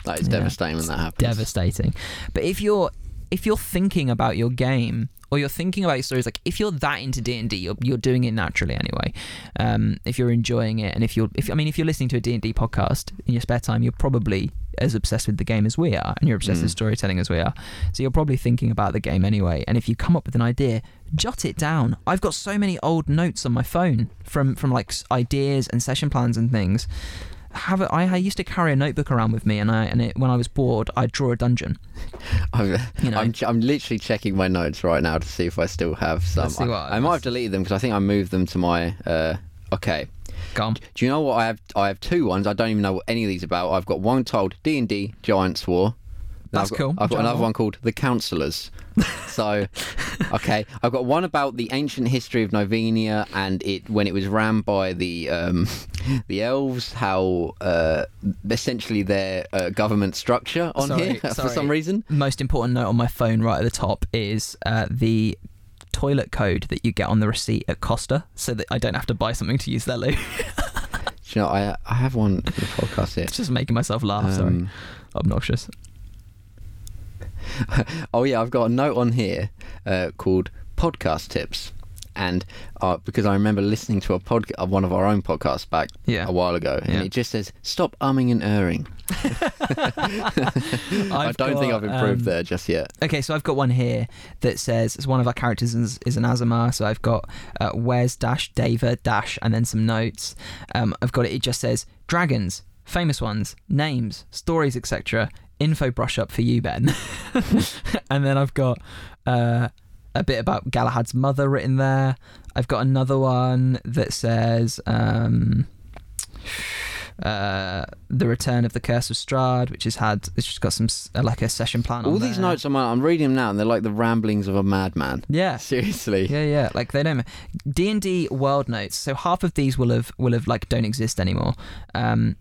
That is
Yeah.
devastating when that happens.
devastating. But if you're if you're thinking about your game or you're thinking about your stories, like if you're that into D and D, you're you're doing it naturally anyway. Um, if you're enjoying it, and if you're, if I mean, if you're listening to a D and D podcast in your spare time, you're probably as obsessed with the game as we are, and you're obsessed with
Mm.
storytelling as we are. So you're probably thinking about the game anyway. And if you come up with an idea, jot it down. I've got so many old notes on my phone from from like ideas and session plans and things. Have it, I, I used to carry a notebook around with me, and I and it, when I was bored, I'd draw a dungeon. <laughs>
I'm,
You know.
I'm, I'm literally checking my notes right now to see if I still have some. I,
what-
I might have deleted them because I think I moved them to my. Uh, okay.
Go on.
Do you know what I have? I have two ones. I don't even know what any of these are about. I've got one titled D and D Giants War.
That's
I've got,
cool.
I've got another one called The Counselors. so, <laughs> okay, I've got one about the ancient history of Novenia and it when it was ran by the um, <laughs> the elves. How uh, essentially their uh, government structure on
Sorry,
here <laughs> for some reason.
Most important note on my phone right at the top is uh, the toilet code that you get on the receipt at Costa, so that I don't have to buy something to use their loo.
Do you know, I I have one for the podcast here.
It's just making myself laugh. sorry,
Um,
obnoxious. <laughs>
oh yeah, I've got a note on here uh, called podcast tips, and uh, because I remember listening to a pod, uh, one of our own podcasts back
Yeah.
a while ago, and
Yeah.
it just says stop umming and erring. <laughs> <laughs> I don't think I've improved
um,
there just yet.
Okay, so I've got one here that says it's one of our characters is, is an Aasimar. So I've got uh, Wes dash Dava dash and then some notes. Um, I've got it. It just says dragons, famous ones, names, stories, etc. Info brush up for you, Ben. <laughs> and then I've got uh, a bit about Galahad's mother written there. I've got another one that says. Um, uh, the return of the curse of Strahd, which has had, it's just got some uh, like a session plan.
All these
there.
notes I'm I'm reading them now, and they're like the ramblings of a madman.
Yeah. <laughs>
Seriously.
Yeah, yeah. Like they don't D and D world notes. So half of these will have will have like don't exist anymore. Um,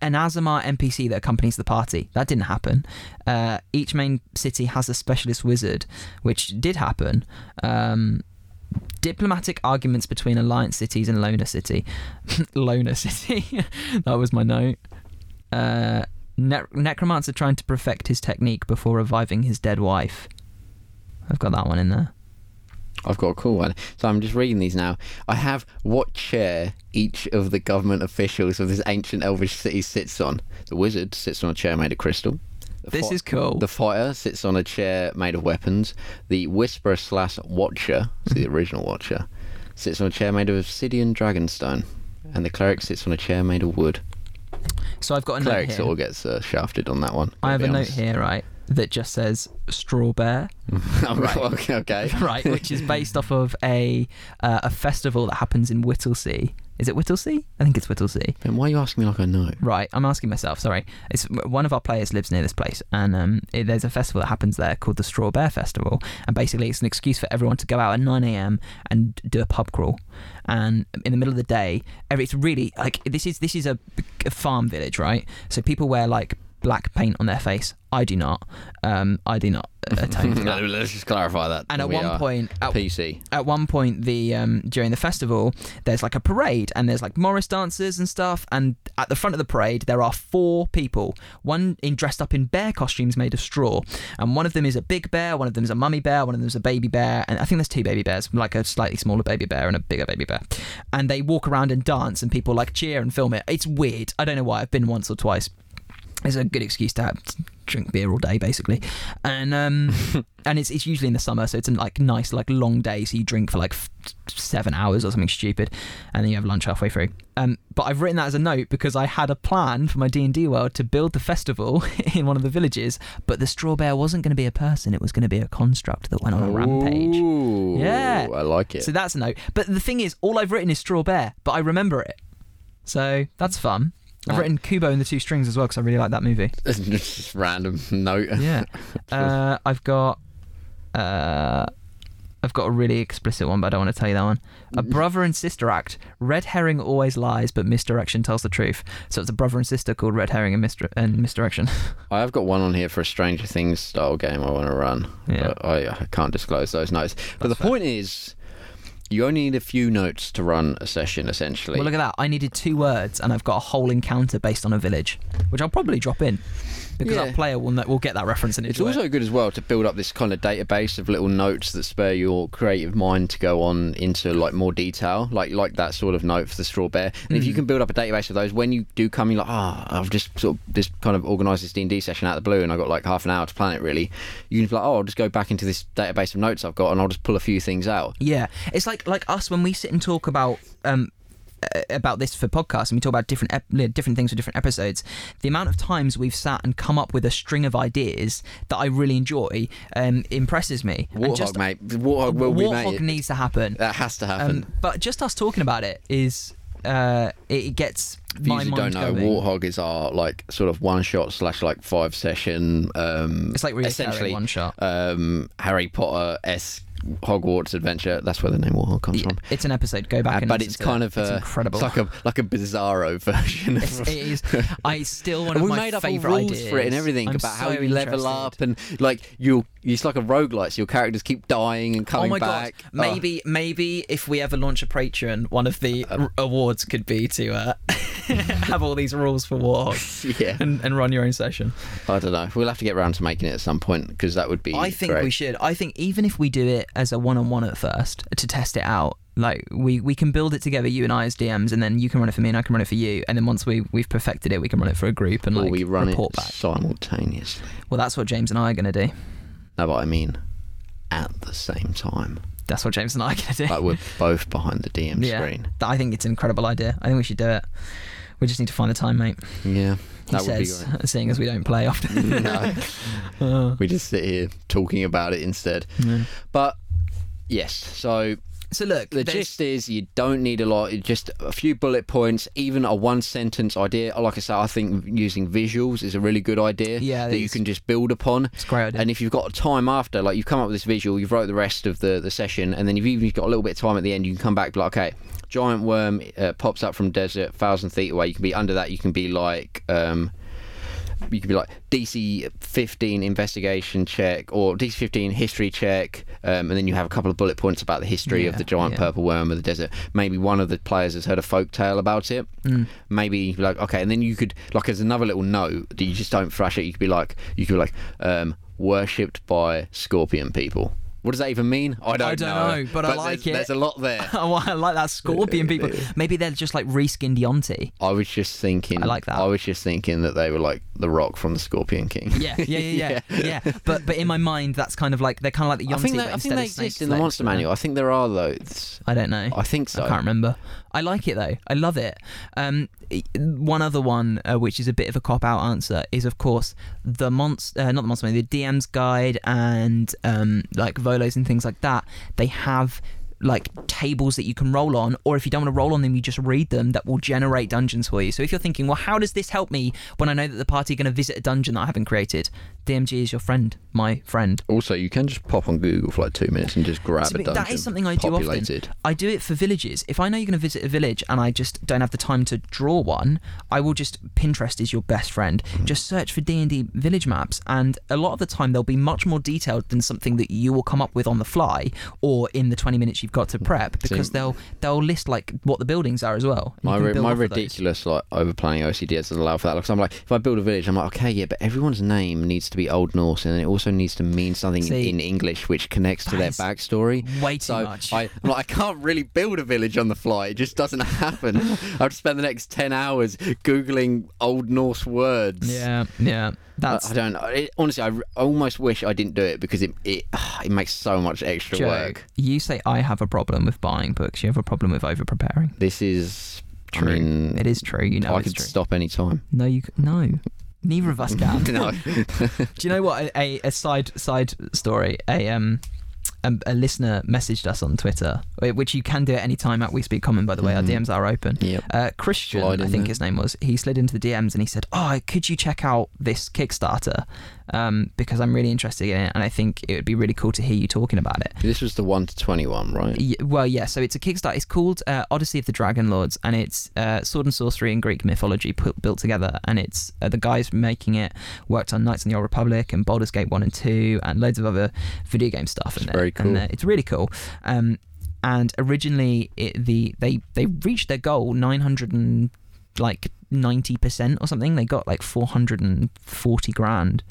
an Aasimar NPC that accompanies the party. That didn't happen. Uh, each main city has a specialist wizard, which did happen. Um, diplomatic arguments between alliance cities and loner city. <laughs> loner city. <laughs> that was my note. Uh, ne- necromancer trying to perfect his technique before reviving his dead wife. I've got that one in there.
I've got a cool one. So I'm just reading these now. I have what chair each of the government officials of this ancient elvish city sits on. The wizard sits on a chair made of crystal. The
This
fi-
is cool.
The fighter sits on a chair made of weapons. The whisperer slash watcher, so the <laughs> original watcher, sits on a chair made of obsidian dragonstone. And the cleric sits on a chair made of wood.
So I've got a note
Cleric
here.
sort of gets uh, shafted on that one.
I have a
be
note here, right, that just says straw bear. <laughs> Right.
okay, okay. <laughs>
right, which is based off of a uh, a festival that happens in Whittlesey. Is it Whittlesey? I think it's Whittlesey.
Ben, why are you asking me like I know?
Right, I'm asking myself. Sorry, it's one of our players lives near this place, and um, it, there's a festival that happens there called the Straw Bear Festival, and basically it's an excuse for everyone to go out at 9 a.m. and do a pub crawl, and in the middle of the day, every, it's really like this is this is a, a farm village, right? So people wear like black paint on their face. I do not. Um, I do not <laughs> atone to
No,
that.
Let's just clarify that.
And at
We
one
are
point, at,
PC.
at one point the um during the festival there's like a parade and there's like morris dancers and stuff and at the front of the parade there are four people one in dressed up in bear costumes made of straw and one of them is a big bear one of them is a mummy bear one of them is a baby bear and i think there's two baby bears like a slightly smaller baby bear and a bigger baby bear and they walk around and dance and people like cheer and film it it's weird i don't know why i've been once or twice it's a good excuse to have to drink beer all day basically. And um <laughs> and it's, it's usually in the summer so it's a like nice like long day so you drink for like f- seven hours or something stupid and then you have lunch halfway through. Um but i've written that as a note because i had a plan for my d&d world to build the festival <laughs> in one of the villages but the straw bear wasn't going to be a person it was going to be a construct that went on a rampage. Yeah.
I like it.
so that's a note. But the thing is all i've written is straw bear but i remember it. So that's fun I've written Kubo and the Two Strings as well because I really like that movie. <laughs>
just random note.
Yeah. <laughs> Uh, I've got uh, I've got a really explicit one, but I don't want to tell you that one. A brother and sister act. Red herring always lies, but misdirection tells the truth. So it's a brother and sister called Red Herring and, misdir- and Misdirection. <laughs>
I have got one on here for a Stranger Things style game I want to run.
Yeah.
But I, I can't disclose those notes. But
That's
the point is, you only need a few notes to run a session, essentially.
well, look at that. I needed two words, and I've got a whole encounter based on a village, which I'll probably drop in because
Yeah.
our player will know, will get that reference and
It's
enjoy it.
also good as well to build up this kind of database of little notes that spur your creative mind to go on into like more detail, like like that sort of note for the straw bear. And if you
Mm.
can build up a database of those, when you do come, you're like, ah, I've just sort of just kind of organised this D and D session out of the blue, and I've got like half an hour to plan it. Really, you can be like, oh, I'll just go back into this database of notes I've got, and I'll just pull a few things out.
Yeah, it's like like us when we sit and talk about um about this for podcasts and we talk about different ep- different things for different episodes. The amount of times we've sat and come up with a string of ideas that I really enjoy um, impresses me. And
Warthog,
just-
mate, Warthog will be
Warthog needs to happen.
That has to happen.
Um, but just us talking about it is uh, it, gets my
you don't know,
going.
Warthog is our like sort of one shot slash like five session. Um,
It's like really
essentially
one shot.
um, Harry Potter esque Hogwarts adventure. That's where the name Warthog comes
Yeah,
from.
it's an episode. Go back
Uh,
and
but it's kind
it.
of
it's
uh,
incredible.
It's like a like a bizarro <laughs> version.
It's-
of
it is. I still <laughs> one of
we
my
made up all
favorite
rules
ideas.
for it and everything
I'm
about how
so
you level up and like you. It's like a roguelike, so your characters keep dying and coming
oh my
back.
god! Maybe, maybe if we ever launch a Patreon, one of the r- awards could be to uh, <laughs> have all these rules for
Oh, yeah.
and, and run your own session.
I don't know. We'll have to get around to making it at some point because that would be.
I think
great.
we should. I think even if we do it as a one-on-one at first to test it out, like we we can build it together, you and I as DMs, and then you can run it for me and I can run it for you, and then once we we've perfected it, we can run it for a group and
Or
like
we run
report
it
back.
simultaneously.
Well, that's what James and I are gonna do.
No, but I mean, at the same time,
That's what James and I are gonna do.
like we're both behind the DM
yeah,
screen.
I think it's an incredible idea. I think we should do it. We just need to find the time, mate.
Yeah,
He
that would be
says,
great. <laughs>
seeing as we don't play often.
no, <laughs>
Uh,
we just sit here talking about it instead.
yeah.
But yes, so
So look,
the
there's-
gist is you don't need a lot. Just a few bullet points, even a one sentence idea. Like I say, I think using visuals is a really good idea.
Yeah,
that you can just build upon.
It's a great idea.
And if you've got time after, like you've come up with this visual, you've wrote the rest of the, the session, and then you've even got a little bit of time at the end, you can come back and be like, okay, giant worm uh, pops up from desert, thousand feet away. You can be under that. You can be like. Um, you could be like DC 15 investigation check or DC 15 history check, um, and then you have a couple of bullet points about the history of the giant
yeah.
purple worm of the desert. Maybe one of the players has heard a folk tale about it.
Mm.
Maybe like okay, and then you could like as another little note that you just don't thrash it. You could be like you could be like um, worshipped by scorpion people. What does that even mean? I don't,
don't know, but I like
there's,
it.
There's a lot there. <laughs>
I like that scorpion people. <laughs> Maybe they're just like reskinned Yuan-ti.
I was just thinking.
I like that.
I was just thinking that they were like the Rock from the Scorpion King.
Yeah, yeah, yeah, yeah, <laughs> yeah. But but in my mind, that's kind of like they're kind of like the Yuan-ti.
I think
but
they, I
instead
think they
of
exist in the Monster
uh,
Manual. I think there are those.
I don't know.
I think so.
I can't remember. I like it though. I love it. Um, one other one, uh, which is a bit of a cop out answer, is of course the monster, uh, not the monster, the DM's guide and um, like Volo's and things like that. They have like tables that you can roll on, or if you don't want to roll on them, you just read them that will generate dungeons for you. So if you're thinking, well, how does this help me when I know that the party are going to visit a dungeon that I haven't created? DMG is your friend, my friend.
Also, you can just pop on Google for like two minutes and just grab
So
a dungeon.
that is something I do
populated.
often. I do it for villages. If I know you're going to visit a village and I just don't have the time to draw one, I will just Pinterest is your best friend.
Hmm.
Just search for D and D village maps, and a lot of the time they'll be much more detailed than something that you will come up with on the fly or in the 20 minutes you've got to mm. prep because they'll they'll list like what the buildings are as well.
My, my ridiculous like over planning OCD doesn't allow for that. Because I'm like, if I build a village, I'm like, okay, yeah, but everyone's name needs to be Old Norse, and it also needs to mean something
See,
in English which connects to their backstory.
way too
so
much.
I, I'm like, I can't really build a village on the fly. It just doesn't <laughs> happen. I have to spend the next ten hours googling Old Norse words.
Yeah, yeah.
I,
That's
I don't know. It, honestly, I, almost wish I didn't do it because it it, it makes so much extra work.
You say I have a problem with buying books. You have a problem with over preparing.
This is
True.
I mean,
It is true. You know
I could
true.
stop any time.
No, you no. Neither of us can. <laughs>
no. <laughs>
Do you know what? A, a, a side side story. A um. A, a listener messaged us on Twitter, which you can do at any time at We Speak Common. By the way, our
Mhm.
DMs are open.
Yep.
Uh, Christian,
Slide
I think
there.
his name was. He slid into the DMs and he said, "Oh, could you check out this Kickstarter? Um, because I'm really interested in it, and I think it would be really cool to hear you talking about it."
This was the one to twenty one, right?
Y- well, yeah. So it's a Kickstarter. It's called uh, Odyssey of the Dragon Lords, and it's uh, sword and sorcery and Greek mythology put, built together. And it's uh, the guys making it worked on Knights in the Old Republic and Baldur's Gate one and two, and loads of other video game stuff. In
very.
And,
cool.
uh, it's really cool. Um, and originally, it, the they they reached their goal nine hundred and like ninety percent or something. They got like four hundred and forty grand.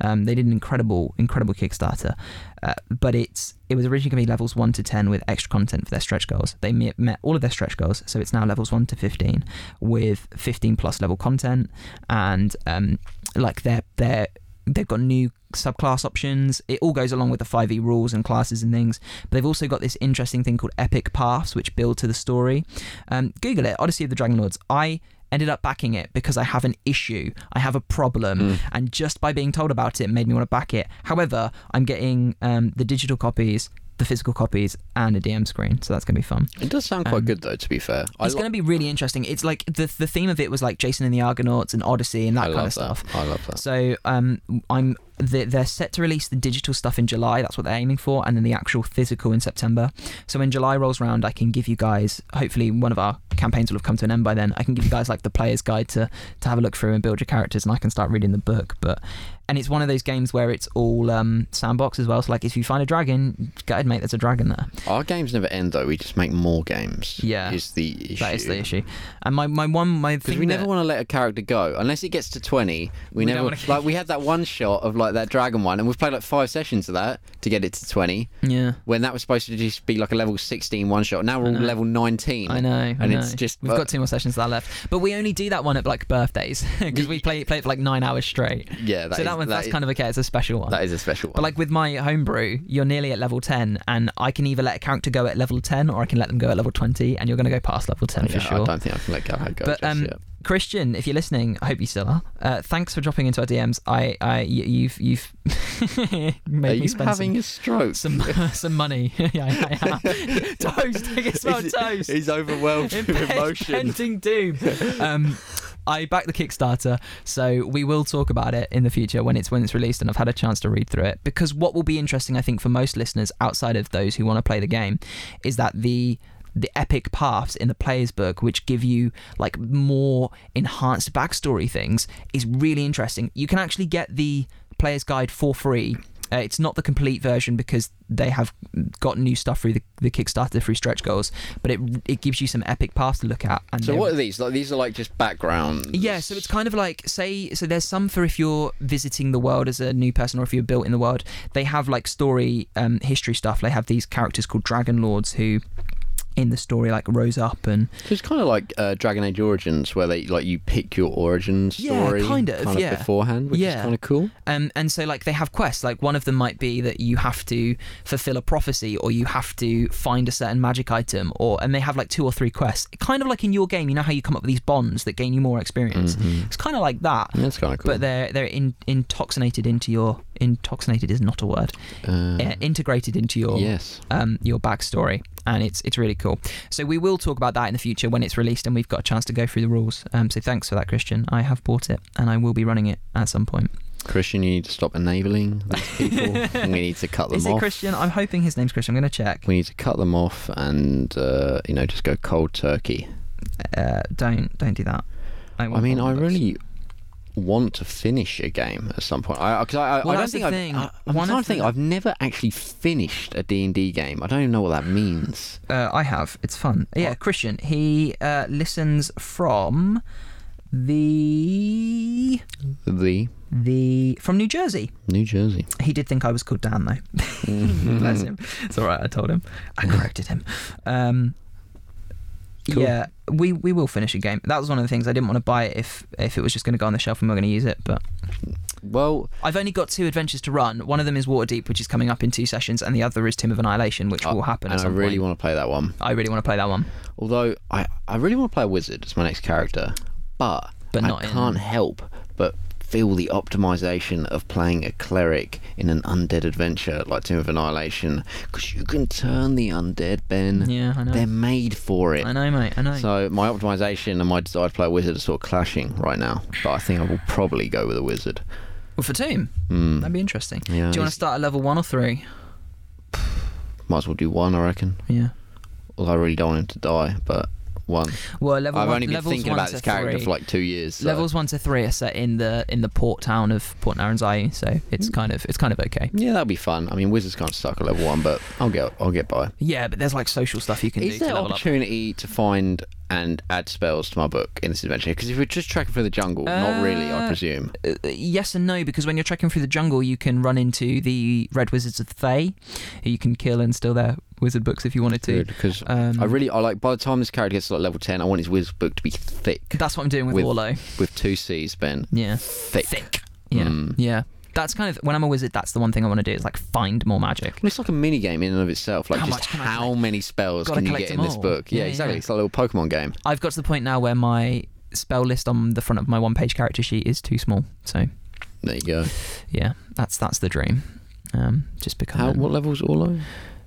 Um, they did an incredible, incredible Kickstarter, uh, but it's it was originally going to be levels one to ten with extra content for their stretch goals. They met, met all of their stretch goals, so it's now levels one to fifteen with fifteen plus level content, and um, like they're they've got new subclass options. It all goes along with the 5e rules and classes and things. But they've also got this interesting thing called epic paths, which build to the story. Um, Google it, Odyssey of the Dragon Lords. I ended up backing it because I have an issue. I have a problem.
Mm.
And just by being told about it made me want to back it. However, I'm getting um, the digital copies, the physical copies, and a DM screen. So that's going to be fun.
It does sound quite
Um,
good though. To be fair, I
It's going to be really interesting. It's like the the theme of it was like Jason and the Argonauts and Odyssey and that
I
kind of stuff.
that. I love that.
So um, I'm they- they're set to release the digital stuff in July. That's what they're aiming for, and then the actual physical in September. So when July rolls around, I can give you guys. Hopefully, one of our campaigns will have come to an end by then. I can give you guys like the player's guide to to have a look through and build your characters, and I can start reading the book. But and it's one of those games where it's all um, sandbox as well. So like, if you find a dragon, go ahead, mate. There's a dragon there.
Our games never end though. We just make more games.
Yeah.
is the issue.
That is the issue. And my my one my
Because we
that-
never want to let a character go unless it gets to twenty. We,
We
never
wanna- <laughs>
like we had that one shot of like that dragon one, and we've played like five sessions of that to get it to twenty.
yeah.
When that was supposed to just be like a level 16 one shot. Now we're
I
all level nineteen.
I know, I
and
know.
it's just
we've
uh,
got two more sessions of that left, but we only do that one at like birthdays <laughs> because we play play it for like nine hours straight.
yeah. That
so that
that
that's
is-
kind of okay. It's a special one.
that is a special one.
But like with my homebrew, you're nearly at level ten, and I can either let a character go at level ten or I can let them go at level twenty, and you're going to go past level ten
Yeah,
for sure.
I don't think I can let Galahad go.
But um. Christian, if you're listening, I hope you still are. Uh, thanks for dropping into our DMs. I, I, y- you've, you've <laughs> made
are
me
you
spend
having a stroke?
some, some, <laughs> some money. <laughs> yeah, I am. toast. I can smell
He's-
toast.
He's overwhelmed with emotion.
Impending doom. Um, I backed the Kickstarter, so we will talk about it in the future when it's when it's released, and I've had a chance to read through it. Because what will be interesting, I think, for most listeners outside of those who want to play the game, is that the the epic paths in the player's book, which give you like more enhanced backstory things, is really interesting. You can actually get the player's guide for free. Uh, it's not the complete version because they have got new stuff through the, the Kickstarter through stretch goals, but it it gives you some epic paths to look at. And
So what are these? Like these are like just background.
yeah, so it's kind of like say so there's some for if you're visiting the world as a new person or if you're built in the world. They have like story um history stuff. They have these characters called dragon lords who in the story like rose up and
So it's kind of like uh, Dragon Age Origins, where they like you pick your origin
Yeah,
story,
kind of, yeah.
beforehand, which
Yeah.
is kind of cool.
um and so like they have quests like one of them might be that you have to fulfill a prophecy or you have to find a certain magic item or and they have like two or three quests kind of like in your game you know how you come up with these bonds that gain you more experience it's kind of like that
That's kind of cool.
but they're they're in, intoxinated into your intoxicated is not a word
uh,
uh, integrated into your
yes,
um, your backstory, and it's it's really cool. So we will talk about that in the future when it's released, and we've got a chance to go through the rules. Um, so thanks for that, Christian. I have bought it, and I will be running it at some point.
Christian, you need to stop enabling these people. <laughs> we need to cut them
Is
off.
Christian? I'm hoping his name's Christian. I'm going to check.
We need to cut them off and uh, you know just go cold turkey.
Uh, don't don't do that.
I
want
mean, I
books.
really want to finish a game at some point. I, cause I, I,
Well,
I don't think I've. I,
One
trying to think. I've never actually finished a D and D game. I don't even know what that means. <laughs>
Uh, I have. It's fun. Yeah,
What?
Christian. He uh, listens from the
The
the from New Jersey.
New Jersey.
He did think I was called Dan though. <laughs> <laughs> Bless him. It's all right. I told him. I corrected him. Um,
Cool.
Yeah, we we will finish a game. That was one of the things I didn't want to buy it if if it was just going to go on the shelf and we are going to use it. But
Well,
I've only got two adventures to run. One of them is Waterdeep, which is coming up in two sessions, and the other is Tomb of Annihilation, which uh, will happen.
and I really
point.
want to play that one.
I really want to play that one.
Although I, I really want to play a wizard as my next character, but,
But
I
not in-
can't help but feel the optimization of playing a cleric in an undead adventure like Tomb of Annihilation because you can turn the undead, Ben.
Yeah, I know.
They're made for it.
I know, mate. I know.
So my optimization and my desire to play a wizard are sort of clashing right now, but I think I will probably go with a wizard.
well, for Tomb,
Hmm.
that'd be interesting.
Yeah,
Do you want to start at level one or three? <sighs>
Might as well do one, I reckon.
Yeah.
Although I really don't want him to die, but one.
Well, level
I've
one,
only been thinking about this character
three-
for like two years. So.
Levels one to three are set in the in the port town of Port Nyanzaru, so it's kind of it's kind of okay.
Yeah, that'll be fun. I mean, wizards can't suck at level one, but I'll get I'll get by.
Yeah, but there's like social stuff you can do
Is
to
there
up.
opportunity to find and add spells to my book in this adventure? Because if we're just trekking through the jungle, not really, I
Uh,
presume.
Uh, yes and no, because when you're trekking through the jungle, you can run into the Red Wizards of Thay, who you can kill and steal their wizard books if you wanted to.
Because
Um,
I really I like. By the time this character gets to like level ten, I want his wizard book to be thick
That's what I'm doing with,
with-
Warlow.
with two C's, Ben.
Yeah.
Thick.
Thick. Yeah.
Mm.
Yeah. That's kind of when I'm a wizard. That's the one thing I want to do is like find more magic.
Well, it's like a mini game in and of itself. Like
How
just how many spells
Gotta
can you get in
them
this book? Yeah,
Yeah,
exactly.
yeah.
It's like a little Pokemon game.
I've got to the point now where my spell list on the front of my one-page character sheet is too small. So
There you go.
yeah, that's that's the dream. Um, just become
How? What level's Orlo?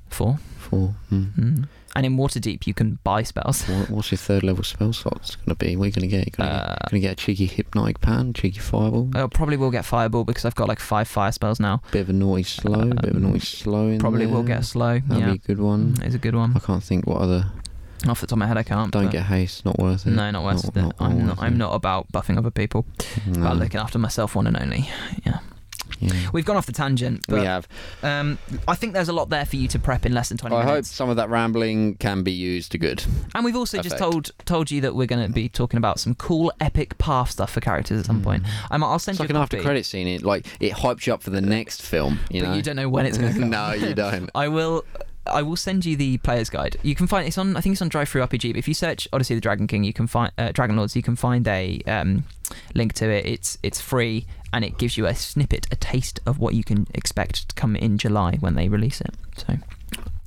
four.
Four. Hmm.
Mm. And in Waterdeep, you can buy spells.
What, what's your third level spell slot's going to be? What are you going to get? You're going
Uh,
to get a cheeky hypnotic pan, cheeky fireball,
I probably will get fireball because I've got like five fire spells now.
bit of a naughty slow, bit of a
Um,
naughty slow in
Probably will get a slow.
That'd
yeah,
be a good one.
it's a good one.
I can't think what other.
Off the top of my head, I can't.
Don't get haste. Not worth it.
No, not worth it.
not
I'm not. I'm
it.
not about buffing other people.
No.
About looking after myself, one and only. Yeah.
Yeah.
We've gone off the tangent,
We
but
have.
um, I think there's a lot there for you to prep in less than 20 minutes.
I hope some of that rambling can be used to good.
And we've also just told told you that we're going to be talking about some cool epic path stuff for characters at some point. I'm, I'll send
Mm. It's like
you
an after credit scene. It like it hypes you up for the next film. You
but
know.
you don't know when it's going <laughs> to come.
no, you don't. <laughs>
I will. I will send you the player's guide. You can find it's on. I think it's on DriveThruRPG. But if you search Odyssey the Dragon King, you can find uh, Dragon Lords. You can find a um, link to it. It's it's free and it gives you a snippet, a taste of what you can expect to come in July when they release it. So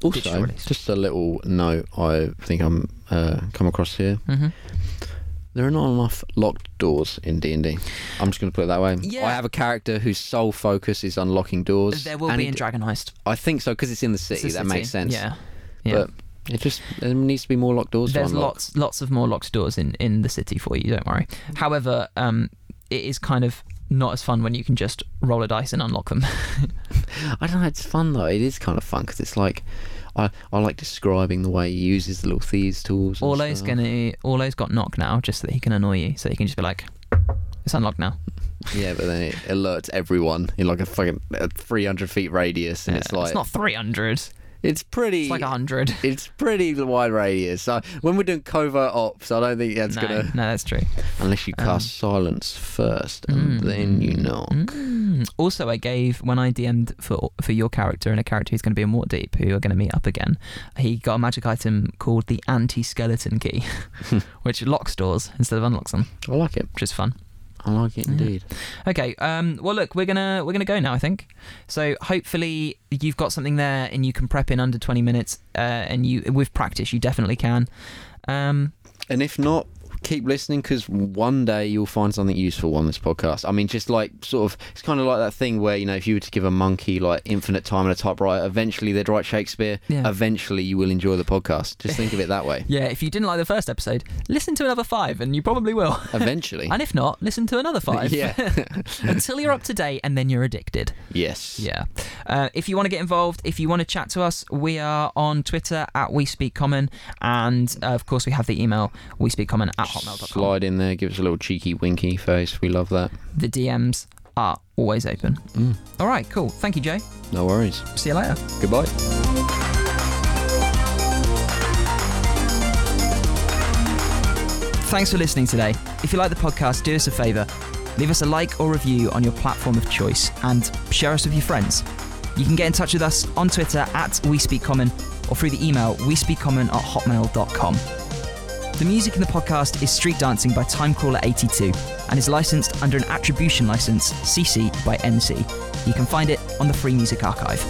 Also, just a little note. I think I'm uh, come across here.
mhm.
There are not enough locked doors in D and D. I'm just going to put it that way.
Yeah.
I have a character whose sole focus is unlocking doors.
there will
and
be
it-
in Dragon Heist.
I think so because it's in the city.
a
That
city.
makes sense.
Yeah, yeah.
But it just there needs to be more locked doors.
There's lots lots of more locked doors in in the city for you. Don't worry. However, um, it is kind of not as fun when you can just roll a dice and unlock them. <laughs>
I don't know. It's fun though. It is kind of fun because it's like I, I like describing the way he uses the little thieves tools.
Orlo's
stuff.
gonna Orlo's got knock now, just so that he can annoy you. So he can just be like, "It's unlocked now." <laughs>
Yeah, but then it alerts everyone in like a fucking a 300 feet radius, and
Yeah,
it's like
it's not 300.
It's pretty.
It's like 100. <laughs>
It's pretty wide radius. So when we're doing covert ops, I don't think that's
no,
gonna
no, that's true.
unless you um, cast silence first, and mm. then you knock.
Mm. Also, I gave when I DM'd for for your character and a character who's going to be in Waterdeep, who are going to meet up again. He got a magic item called the anti-skeleton key, <laughs> hmm. which locks doors instead of unlocks them,
I like it.
which is fun.
I like it indeed.
Okay. Um, well, look, we're gonna we're gonna go now. I think. So hopefully you've got something there, and you can prep in under twenty minutes. Uh, and you with practice, you definitely can. Um,
And if not, keep listening because one day you'll find something useful on this podcast. I mean, just like sort of, it's kind of like that thing where you know, if you were to give a monkey like infinite time on a typewriter, eventually they'd write Shakespeare.
Yeah.
Eventually, you will enjoy the podcast. Just think of it that way. <laughs>
yeah. If you didn't like the first episode, listen to another five, and you probably will. <laughs>
Eventually.
and if not, listen to another five. <laughs>
yeah.
until you're up to date, and then you're addicted.
yes.
Yeah. Uh, if you want to get involved, if you want to chat to us, we are on Twitter at We Speak Common, and uh, of course we have the email we speak common at hotmail.com.
Slide in there, give us a little cheeky winky face. We love that.
The DMs are always open.
Mm.
All right, cool. Thank you, Jay.
No worries.
See you later.
Goodbye.
Thanks for listening today. If you like the podcast, do us a favour. Leave us a like or review on your platform of choice and share us with your friends. You can get in touch with us on Twitter at We Speak Common or through the email we speak common at hotmail.com. The music in the podcast is Street Dancing by Timecrawler82 and is licensed under an attribution license CC by NC. You can find it on the Free Music Archive.